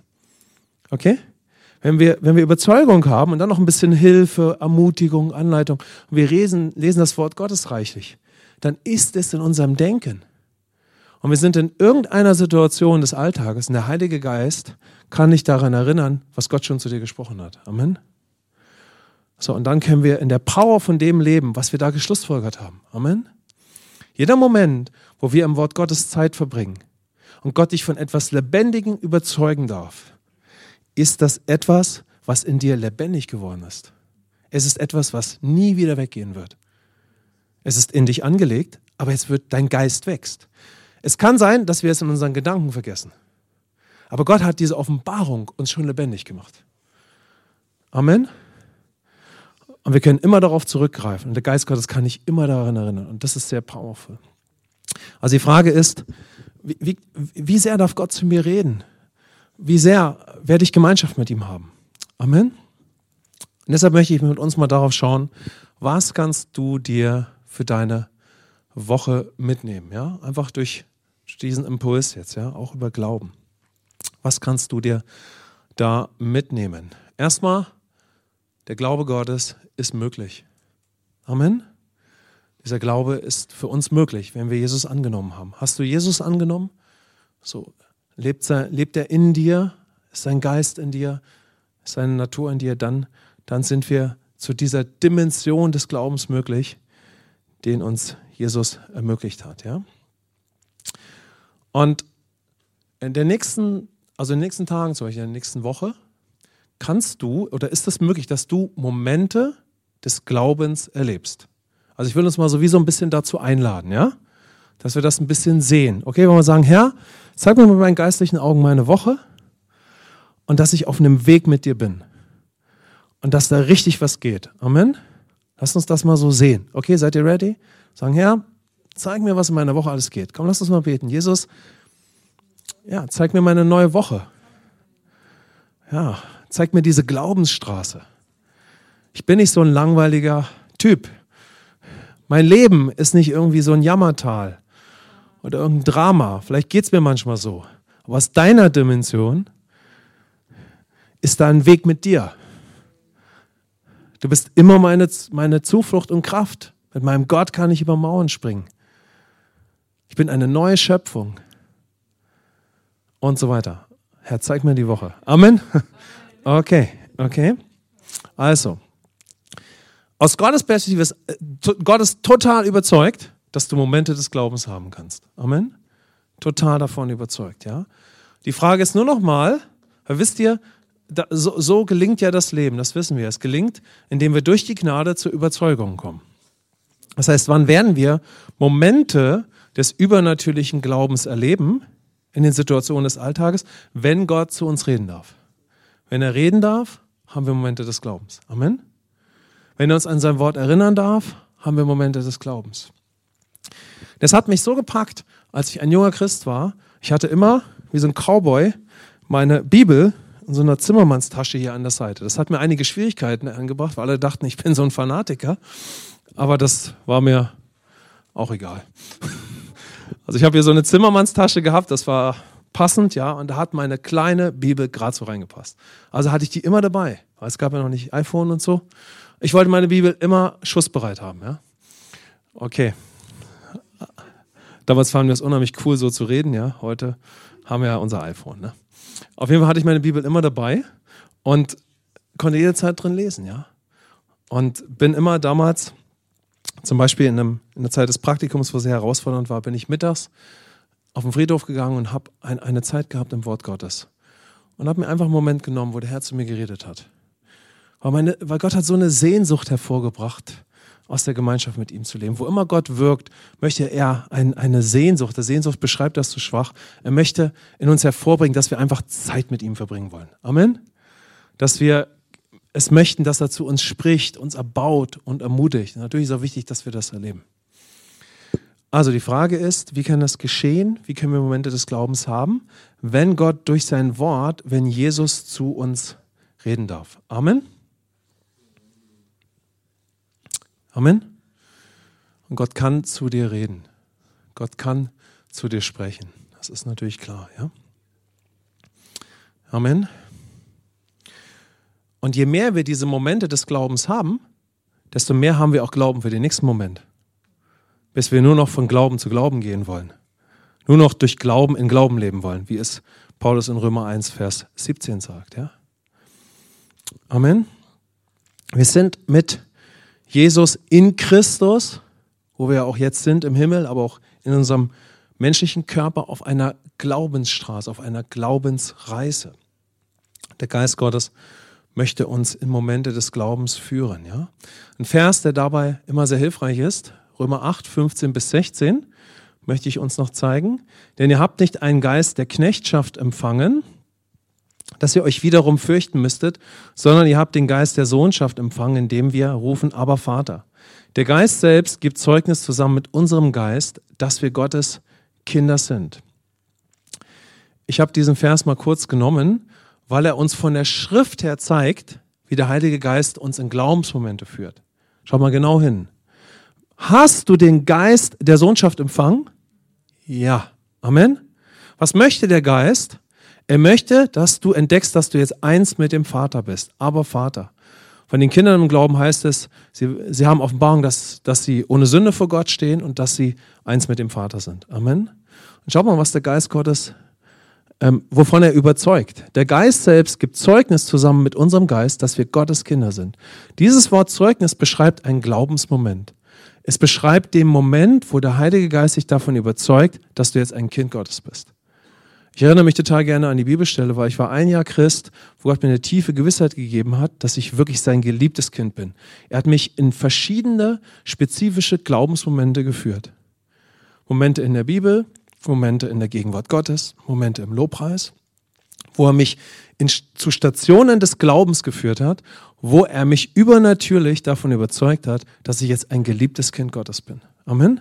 Okay? Wenn wir, wenn wir Überzeugung haben und dann noch ein bisschen Hilfe, Ermutigung, Anleitung, und wir lesen, lesen das Wort Gottes reichlich, dann ist es in unserem Denken. Und wir sind in irgendeiner Situation des Alltages und der Heilige Geist kann dich daran erinnern, was Gott schon zu dir gesprochen hat. Amen. So, und dann können wir in der Power von dem leben, was wir da geschlussfolgert haben. Amen. Jeder Moment, wo wir im Wort Gottes Zeit verbringen und Gott dich von etwas Lebendigem überzeugen darf, ist das etwas, was in dir lebendig geworden ist. Es ist etwas, was nie wieder weggehen wird. Es ist in dich angelegt, aber es wird, dein Geist wächst. Es kann sein, dass wir es in unseren Gedanken vergessen. Aber Gott hat diese Offenbarung uns schon lebendig gemacht. Amen. Und wir können immer darauf zurückgreifen. Und der Geist Gottes kann dich immer daran erinnern. Und das ist sehr powerful. Also die Frage ist, wie, wie, wie sehr darf Gott zu mir reden? Wie sehr werde ich Gemeinschaft mit ihm haben? Amen. Und deshalb möchte ich mit uns mal darauf schauen, was kannst du dir für deine Woche mitnehmen? Ja, einfach durch diesen Impuls jetzt, ja, auch über Glauben. Was kannst du dir da mitnehmen? Erstmal, der Glaube Gottes ist möglich. Amen. Dieser Glaube ist für uns möglich, wenn wir Jesus angenommen haben. Hast du Jesus angenommen? So lebt, er, lebt er in dir? Ist sein Geist in dir? Ist seine Natur in dir? Dann, dann sind wir zu dieser Dimension des Glaubens möglich, den uns Jesus ermöglicht hat. Ja? Und in der nächsten, also in den nächsten Tagen, zum Beispiel in der nächsten Woche, kannst du oder ist es das möglich, dass du Momente des Glaubens erlebst? Also ich will uns mal sowieso ein bisschen dazu einladen, ja? Dass wir das ein bisschen sehen. Okay, wenn wir sagen, Herr, zeig mir mit meinen geistlichen Augen meine Woche und dass ich auf einem Weg mit dir bin. Und dass da richtig was geht. Amen. Lass uns das mal so sehen. Okay, seid ihr ready? Sagen, Herr, zeig mir, was in meiner Woche alles geht. Komm, lass uns mal beten. Jesus, ja, zeig mir meine neue Woche. Ja, zeig mir diese Glaubensstraße. Ich bin nicht so ein langweiliger Typ. Mein Leben ist nicht irgendwie so ein Jammertal oder irgendein Drama. Vielleicht geht es mir manchmal so. Aber aus deiner Dimension ist da ein Weg mit dir. Du bist immer meine, meine Zuflucht und Kraft. Mit meinem Gott kann ich über Mauern springen. Ich bin eine neue Schöpfung. Und so weiter. Herr, zeig mir die Woche. Amen. Okay, okay. Also, aus Gottes Perspektive ist äh, Gott ist total überzeugt, dass du Momente des Glaubens haben kannst. Amen. Total davon überzeugt, ja. Die Frage ist nur noch mal, wisst ihr, da, so, so gelingt ja das Leben, das wissen wir. Es gelingt, indem wir durch die Gnade zur Überzeugung kommen. Das heißt, wann werden wir Momente des übernatürlichen Glaubens erleben in den Situationen des Alltages, wenn Gott zu uns reden darf? Wenn er reden darf, haben wir Momente des Glaubens. Amen. Wenn er uns an sein Wort erinnern darf, haben wir Momente des Glaubens. Das hat mich so gepackt, als ich ein junger Christ war. Ich hatte immer, wie so ein Cowboy, meine Bibel in so einer Zimmermannstasche hier an der Seite. Das hat mir einige Schwierigkeiten angebracht, weil alle dachten, ich bin so ein Fanatiker. Aber das war mir auch egal. Also ich habe hier so eine Zimmermannstasche gehabt, das war passend, ja, und da hat meine kleine Bibel gerade so reingepasst. Also hatte ich die immer dabei, weil es gab ja noch nicht iPhone und so. Ich wollte meine Bibel immer schussbereit haben, ja. Okay. Damals fanden wir es unheimlich cool, so zu reden, ja. Heute haben wir ja unser iPhone, ne? Auf jeden Fall hatte ich meine Bibel immer dabei und konnte jederzeit drin lesen, ja. Und bin immer damals, zum Beispiel in, einem, in der Zeit des Praktikums, wo sehr herausfordernd war, bin ich mittags auf den Friedhof gegangen und habe ein, eine Zeit gehabt im Wort Gottes. Und habe mir einfach einen Moment genommen, wo der Herr zu mir geredet hat. Weil, meine, weil Gott hat so eine Sehnsucht hervorgebracht, aus der Gemeinschaft mit ihm zu leben. Wo immer Gott wirkt, möchte er ein, eine Sehnsucht, der Sehnsucht beschreibt das zu schwach, er möchte in uns hervorbringen, dass wir einfach Zeit mit ihm verbringen wollen. Amen. Dass wir es möchten, dass er zu uns spricht, uns erbaut und ermutigt. natürlich ist es auch wichtig, dass wir das erleben. Also die Frage ist, wie kann das geschehen? Wie können wir Momente des Glaubens haben, wenn Gott durch sein Wort, wenn Jesus zu uns reden darf? Amen. Amen. Und Gott kann zu dir reden. Gott kann zu dir sprechen. Das ist natürlich klar, ja? Amen. Und je mehr wir diese Momente des Glaubens haben, desto mehr haben wir auch Glauben für den nächsten Moment. Bis wir nur noch von Glauben zu Glauben gehen wollen. Nur noch durch Glauben in Glauben leben wollen, wie es Paulus in Römer 1, Vers 17 sagt. Ja? Amen. Wir sind mit Jesus in Christus, wo wir ja auch jetzt sind im Himmel, aber auch in unserem menschlichen Körper auf einer Glaubensstraße, auf einer Glaubensreise. Der Geist Gottes möchte uns in Momente des Glaubens führen. Ja? Ein Vers, der dabei immer sehr hilfreich ist, Römer 8, 15 bis 16, möchte ich uns noch zeigen. Denn ihr habt nicht einen Geist der Knechtschaft empfangen, dass ihr euch wiederum fürchten müsstet, sondern ihr habt den Geist der Sohnschaft empfangen, indem wir rufen, aber Vater. Der Geist selbst gibt Zeugnis zusammen mit unserem Geist, dass wir Gottes Kinder sind. Ich habe diesen Vers mal kurz genommen, weil er uns von der Schrift her zeigt, wie der Heilige Geist uns in Glaubensmomente führt. Schau mal genau hin. Hast du den Geist der Sohnschaft empfangen? Ja. Amen. Was möchte der Geist? Er möchte, dass du entdeckst, dass du jetzt eins mit dem Vater bist. Aber Vater. Von den Kindern im Glauben heißt es, sie, sie haben Offenbarung, dass, dass sie ohne Sünde vor Gott stehen und dass sie eins mit dem Vater sind. Amen. Und schau mal, was der Geist Gottes ähm, wovon er überzeugt. Der Geist selbst gibt Zeugnis zusammen mit unserem Geist, dass wir Gottes Kinder sind. Dieses Wort Zeugnis beschreibt einen Glaubensmoment. Es beschreibt den Moment, wo der Heilige Geist sich davon überzeugt, dass du jetzt ein Kind Gottes bist. Ich erinnere mich total gerne an die Bibelstelle, weil ich war ein Jahr Christ, wo Gott mir eine tiefe Gewissheit gegeben hat, dass ich wirklich sein geliebtes Kind bin. Er hat mich in verschiedene spezifische Glaubensmomente geführt. Momente in der Bibel, Momente in der Gegenwart Gottes, Momente im Lobpreis, wo er mich in, zu Stationen des Glaubens geführt hat, wo er mich übernatürlich davon überzeugt hat, dass ich jetzt ein geliebtes Kind Gottes bin. Amen.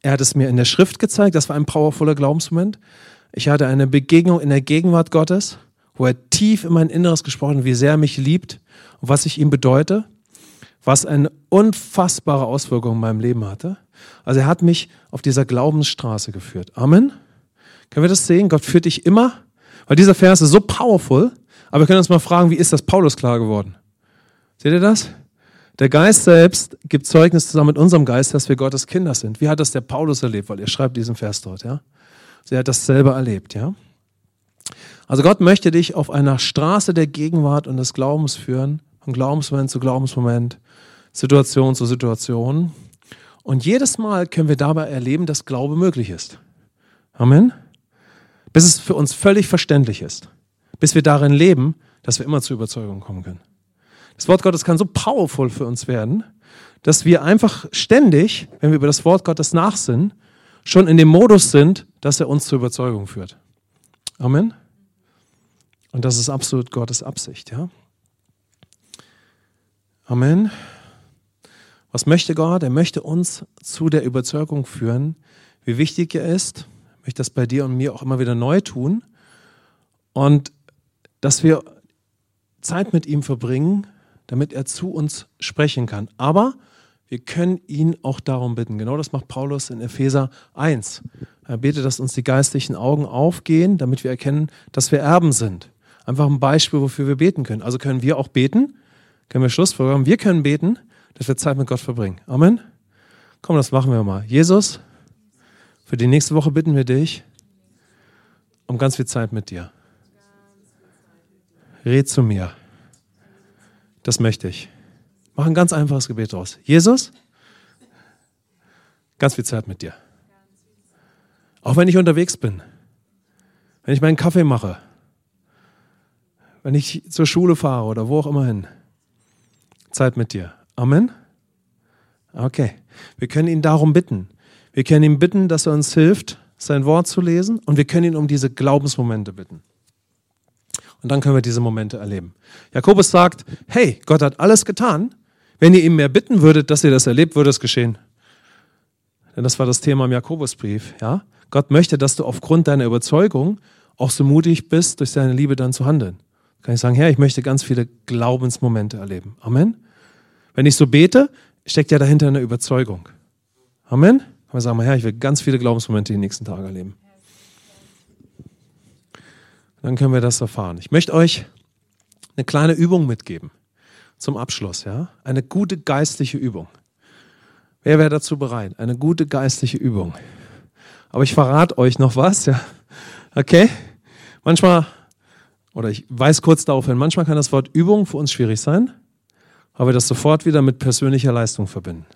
Er hat es mir in der Schrift gezeigt, das war ein powervoller Glaubensmoment. Ich hatte eine Begegnung in der Gegenwart Gottes, wo er tief in mein Inneres gesprochen hat, wie sehr er mich liebt und was ich ihm bedeute, was eine unfassbare Auswirkung in meinem Leben hatte. Also er hat mich auf dieser Glaubensstraße geführt. Amen. Können wir das sehen? Gott führt dich immer. Weil dieser Vers ist so powerful. Aber wir können uns mal fragen, wie ist das Paulus klar geworden? Seht ihr das? Der Geist selbst gibt Zeugnis zusammen mit unserem Geist, dass wir Gottes Kinder sind. Wie hat das der Paulus erlebt? Weil er schreibt diesen Vers dort, ja. Also er hat das selber erlebt, ja. Also Gott möchte dich auf einer Straße der Gegenwart und des Glaubens führen, von Glaubensmoment zu Glaubensmoment, Situation zu Situation. Und jedes Mal können wir dabei erleben, dass Glaube möglich ist. Amen. Bis es für uns völlig verständlich ist. Bis wir darin leben, dass wir immer zur Überzeugung kommen können. Das Wort Gottes kann so powerful für uns werden, dass wir einfach ständig, wenn wir über das Wort Gottes nachsinnen, schon in dem Modus sind, dass er uns zur Überzeugung führt. Amen. Und das ist absolut Gottes Absicht, ja. Amen. Was möchte Gott? Er möchte uns zu der Überzeugung führen, wie wichtig er ist. Möchte das bei dir und mir auch immer wieder neu tun. Und dass wir Zeit mit ihm verbringen, damit er zu uns sprechen kann. Aber wir können ihn auch darum bitten. Genau das macht Paulus in Epheser 1. Er betet, dass uns die geistlichen Augen aufgehen, damit wir erkennen, dass wir Erben sind. Einfach ein Beispiel, wofür wir beten können. Also können wir auch beten. Können wir Schlussfolgerung? Wir können beten, dass wir Zeit mit Gott verbringen. Amen. Komm, das machen wir mal. Jesus, für die nächste Woche bitten wir dich um ganz viel Zeit mit dir. Red zu mir. Das möchte ich. Mach ein ganz einfaches Gebet draus. Jesus, ganz viel Zeit mit dir. Auch wenn ich unterwegs bin, wenn ich meinen Kaffee mache, wenn ich zur Schule fahre oder wo auch immer hin. Zeit mit dir. Amen? Okay. Wir können ihn darum bitten. Wir können ihn bitten, dass er uns hilft, sein Wort zu lesen und wir können ihn um diese Glaubensmomente bitten. Und dann können wir diese Momente erleben. Jakobus sagt, hey, Gott hat alles getan. Wenn ihr ihm mehr bitten würdet, dass ihr das erlebt, würde es geschehen. Denn das war das Thema im Jakobusbrief. Ja? Gott möchte, dass du aufgrund deiner Überzeugung auch so mutig bist, durch seine Liebe dann zu handeln. Kann ich sagen, Herr, ich möchte ganz viele Glaubensmomente erleben. Amen. Wenn ich so bete, steckt ja dahinter eine Überzeugung. Amen. Kann man sagen, Herr, ich will ganz viele Glaubensmomente die nächsten Tage erleben. Dann können wir das erfahren. Ich möchte euch eine kleine Übung mitgeben zum Abschluss, ja? Eine gute geistliche Übung. Wer wäre dazu bereit? Eine gute geistliche Übung. Aber ich verrate euch noch was, ja? Okay? Manchmal, oder ich weiß kurz darauf hin, manchmal kann das Wort Übung für uns schwierig sein, aber wir das sofort wieder mit persönlicher Leistung verbinden.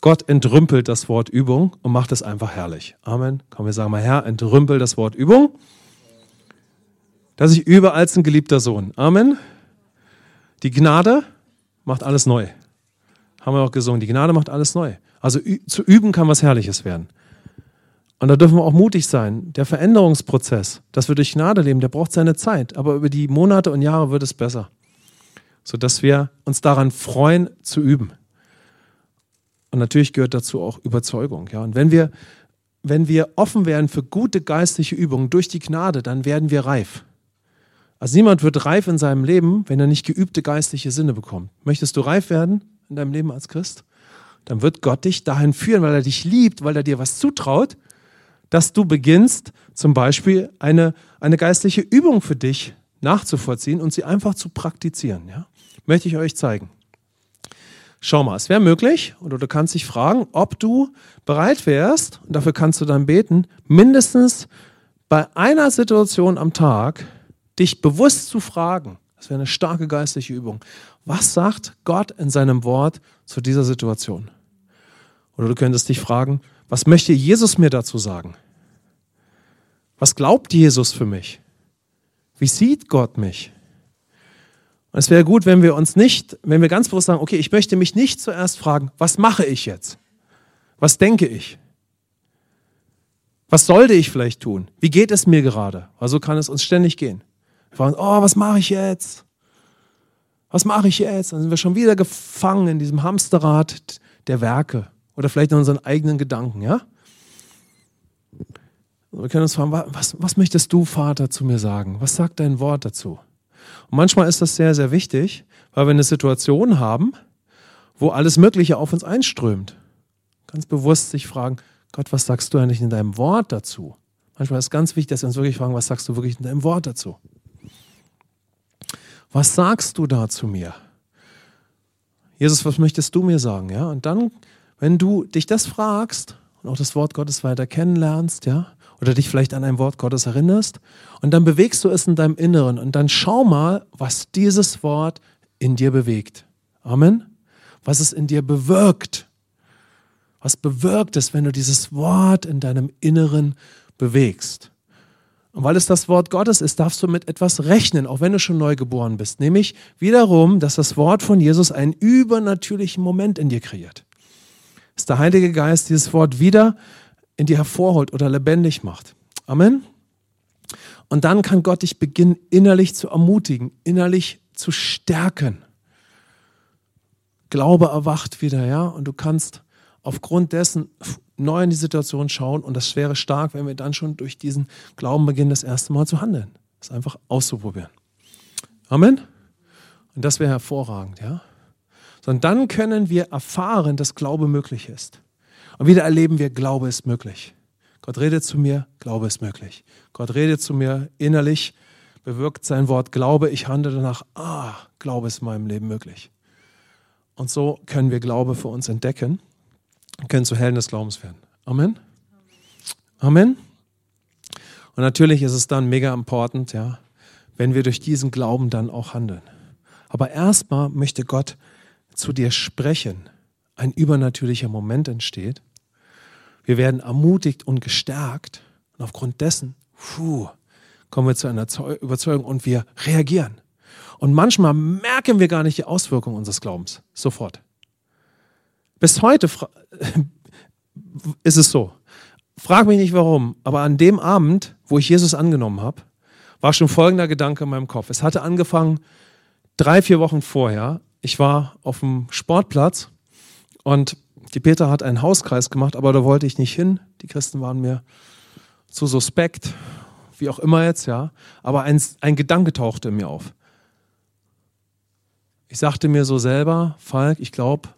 Gott entrümpelt das Wort Übung und macht es einfach herrlich. Amen. Komm, wir sagen mal, Herr, entrümpel das Wort Übung, dass ich übe als ein geliebter Sohn. Amen. Die Gnade macht alles neu. Haben wir auch gesungen. Die Gnade macht alles neu. Also zu üben kann was Herrliches werden. Und da dürfen wir auch mutig sein. Der Veränderungsprozess, dass wir durch Gnade leben, der braucht seine Zeit. Aber über die Monate und Jahre wird es besser. Sodass wir uns daran freuen, zu üben. Und natürlich gehört dazu auch Überzeugung. Ja? Und wenn wir, wenn wir offen werden für gute geistliche Übungen durch die Gnade, dann werden wir reif. Also niemand wird reif in seinem Leben, wenn er nicht geübte geistliche Sinne bekommt. Möchtest du reif werden in deinem Leben als Christ? Dann wird Gott dich dahin führen, weil er dich liebt, weil er dir was zutraut dass du beginnst, zum Beispiel eine, eine geistliche Übung für dich nachzuvollziehen und sie einfach zu praktizieren. Ja? Möchte ich euch zeigen. Schau mal, es wäre möglich, oder du kannst dich fragen, ob du bereit wärst, und dafür kannst du dann beten, mindestens bei einer Situation am Tag dich bewusst zu fragen, das wäre eine starke geistliche Übung, was sagt Gott in seinem Wort zu dieser Situation? Oder du könntest dich fragen, was möchte Jesus mir dazu sagen? Was glaubt Jesus für mich? Wie sieht Gott mich? Und es wäre gut, wenn wir uns nicht, wenn wir ganz bewusst sagen, okay, ich möchte mich nicht zuerst fragen, was mache ich jetzt? Was denke ich? Was sollte ich vielleicht tun? Wie geht es mir gerade? Also kann es uns ständig gehen. Wir fragen, oh, was mache ich jetzt? Was mache ich jetzt? Dann sind wir schon wieder gefangen in diesem Hamsterrad der Werke oder vielleicht in unseren eigenen Gedanken, ja? Wir können uns fragen, was, was möchtest du, Vater, zu mir sagen? Was sagt dein Wort dazu? Und manchmal ist das sehr, sehr wichtig, weil wir eine Situation haben, wo alles Mögliche auf uns einströmt. Ganz bewusst sich fragen, Gott, was sagst du eigentlich in deinem Wort dazu? Manchmal ist es ganz wichtig, dass wir uns wirklich fragen, was sagst du wirklich in deinem Wort dazu? Was sagst du da zu mir? Jesus, was möchtest du mir sagen? Ja, und dann wenn du dich das fragst und auch das Wort Gottes weiter kennenlernst, ja, oder dich vielleicht an ein Wort Gottes erinnerst, und dann bewegst du es in deinem Inneren und dann schau mal, was dieses Wort in dir bewegt. Amen. Was es in dir bewirkt. Was bewirkt es, wenn du dieses Wort in deinem Inneren bewegst? Und weil es das Wort Gottes ist, darfst du mit etwas rechnen, auch wenn du schon neu geboren bist. Nämlich wiederum, dass das Wort von Jesus einen übernatürlichen Moment in dir kreiert dass der Heilige Geist dieses Wort wieder in dir hervorholt oder lebendig macht. Amen. Und dann kann Gott dich beginnen, innerlich zu ermutigen, innerlich zu stärken. Glaube erwacht wieder, ja, und du kannst aufgrund dessen neu in die Situation schauen und das wäre stark, wenn wir dann schon durch diesen Glauben beginnen, das erste Mal zu handeln. Das einfach auszuprobieren. Amen. Und das wäre hervorragend, ja sondern dann können wir erfahren, dass Glaube möglich ist. Und wieder erleben wir, Glaube ist möglich. Gott redet zu mir, Glaube ist möglich. Gott redet zu mir innerlich, bewirkt sein Wort Glaube, ich handle danach, ah, Glaube ist in meinem Leben möglich. Und so können wir Glaube für uns entdecken und können zu Helden des Glaubens werden. Amen. Amen. Und natürlich ist es dann mega important, ja, wenn wir durch diesen Glauben dann auch handeln. Aber erstmal möchte Gott zu dir sprechen, ein übernatürlicher Moment entsteht. Wir werden ermutigt und gestärkt und aufgrund dessen puh, kommen wir zu einer Überzeugung und wir reagieren. Und manchmal merken wir gar nicht die Auswirkungen unseres Glaubens sofort. Bis heute ist es so. Frag mich nicht warum, aber an dem Abend, wo ich Jesus angenommen habe, war schon folgender Gedanke in meinem Kopf. Es hatte angefangen drei, vier Wochen vorher, ich war auf dem Sportplatz und die Peter hat einen Hauskreis gemacht, aber da wollte ich nicht hin. Die Christen waren mir zu suspekt, wie auch immer jetzt, ja. Aber ein, ein Gedanke tauchte in mir auf. Ich sagte mir so selber, Falk, ich glaube,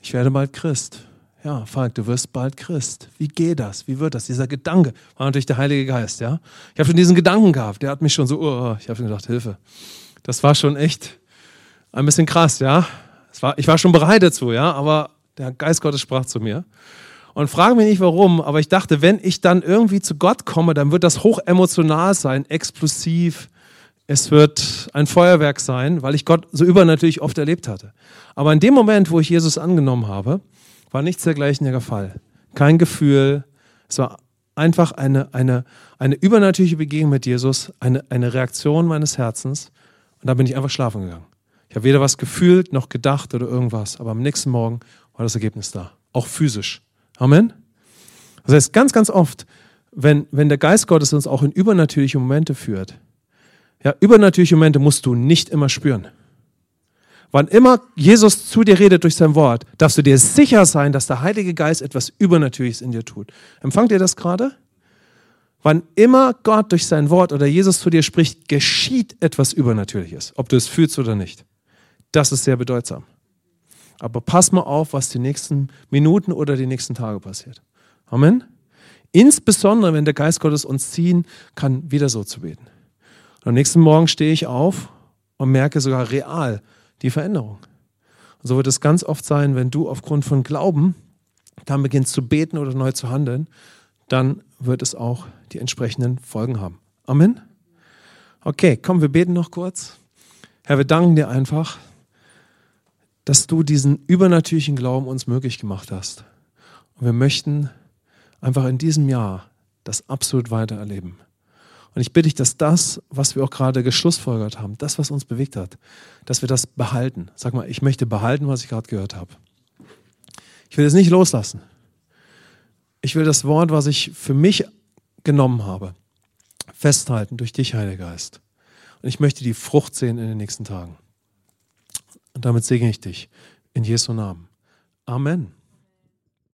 ich werde bald Christ. ja, Falk, du wirst bald Christ. Wie geht das? Wie wird das? Dieser Gedanke war natürlich der Heilige Geist, ja. Ich habe schon diesen Gedanken gehabt, der hat mich schon so, oh, ich habe schon gedacht, Hilfe. Das war schon echt ein bisschen krass, ja. War, ich war schon bereit dazu, ja, aber der Geist Gottes sprach zu mir. Und frage mich nicht warum, aber ich dachte, wenn ich dann irgendwie zu Gott komme, dann wird das hoch emotional sein, explosiv. Es wird ein Feuerwerk sein, weil ich Gott so übernatürlich oft erlebt hatte. Aber in dem Moment, wo ich Jesus angenommen habe, war nichts dergleichen der Fall. Kein Gefühl. Es war einfach eine, eine, eine übernatürliche Begegnung mit Jesus, eine, eine Reaktion meines Herzens. Und da bin ich einfach schlafen gegangen. Ich habe weder was gefühlt noch gedacht oder irgendwas, aber am nächsten Morgen war das Ergebnis da. Auch physisch. Amen. Das heißt, ganz, ganz oft, wenn, wenn der Geist Gottes uns auch in übernatürliche Momente führt, ja, übernatürliche Momente musst du nicht immer spüren. Wann immer Jesus zu dir redet durch sein Wort, darfst du dir sicher sein, dass der Heilige Geist etwas Übernatürliches in dir tut. Empfangt ihr das gerade? Wann immer Gott durch sein Wort oder Jesus zu dir spricht, geschieht etwas Übernatürliches, ob du es fühlst oder nicht. Das ist sehr bedeutsam. Aber pass mal auf, was die nächsten Minuten oder die nächsten Tage passiert. Amen. Insbesondere, wenn der Geist Gottes uns ziehen kann, wieder so zu beten. Und am nächsten Morgen stehe ich auf und merke sogar real, die Veränderung. Und so wird es ganz oft sein, wenn du aufgrund von Glauben dann beginnst zu beten oder neu zu handeln, dann wird es auch die entsprechenden Folgen haben. Amen. Okay, komm, wir beten noch kurz. Herr, wir danken dir einfach, dass du diesen übernatürlichen Glauben uns möglich gemacht hast. Und wir möchten einfach in diesem Jahr das absolut weiter erleben. Und ich bitte dich, dass das, was wir auch gerade geschlussfolgert haben, das, was uns bewegt hat, dass wir das behalten. Sag mal, ich möchte behalten, was ich gerade gehört habe. Ich will es nicht loslassen. Ich will das Wort, was ich für mich genommen habe, festhalten durch dich, Heiliger Geist. Und ich möchte die Frucht sehen in den nächsten Tagen. Und damit segne ich dich in Jesu Namen. Amen.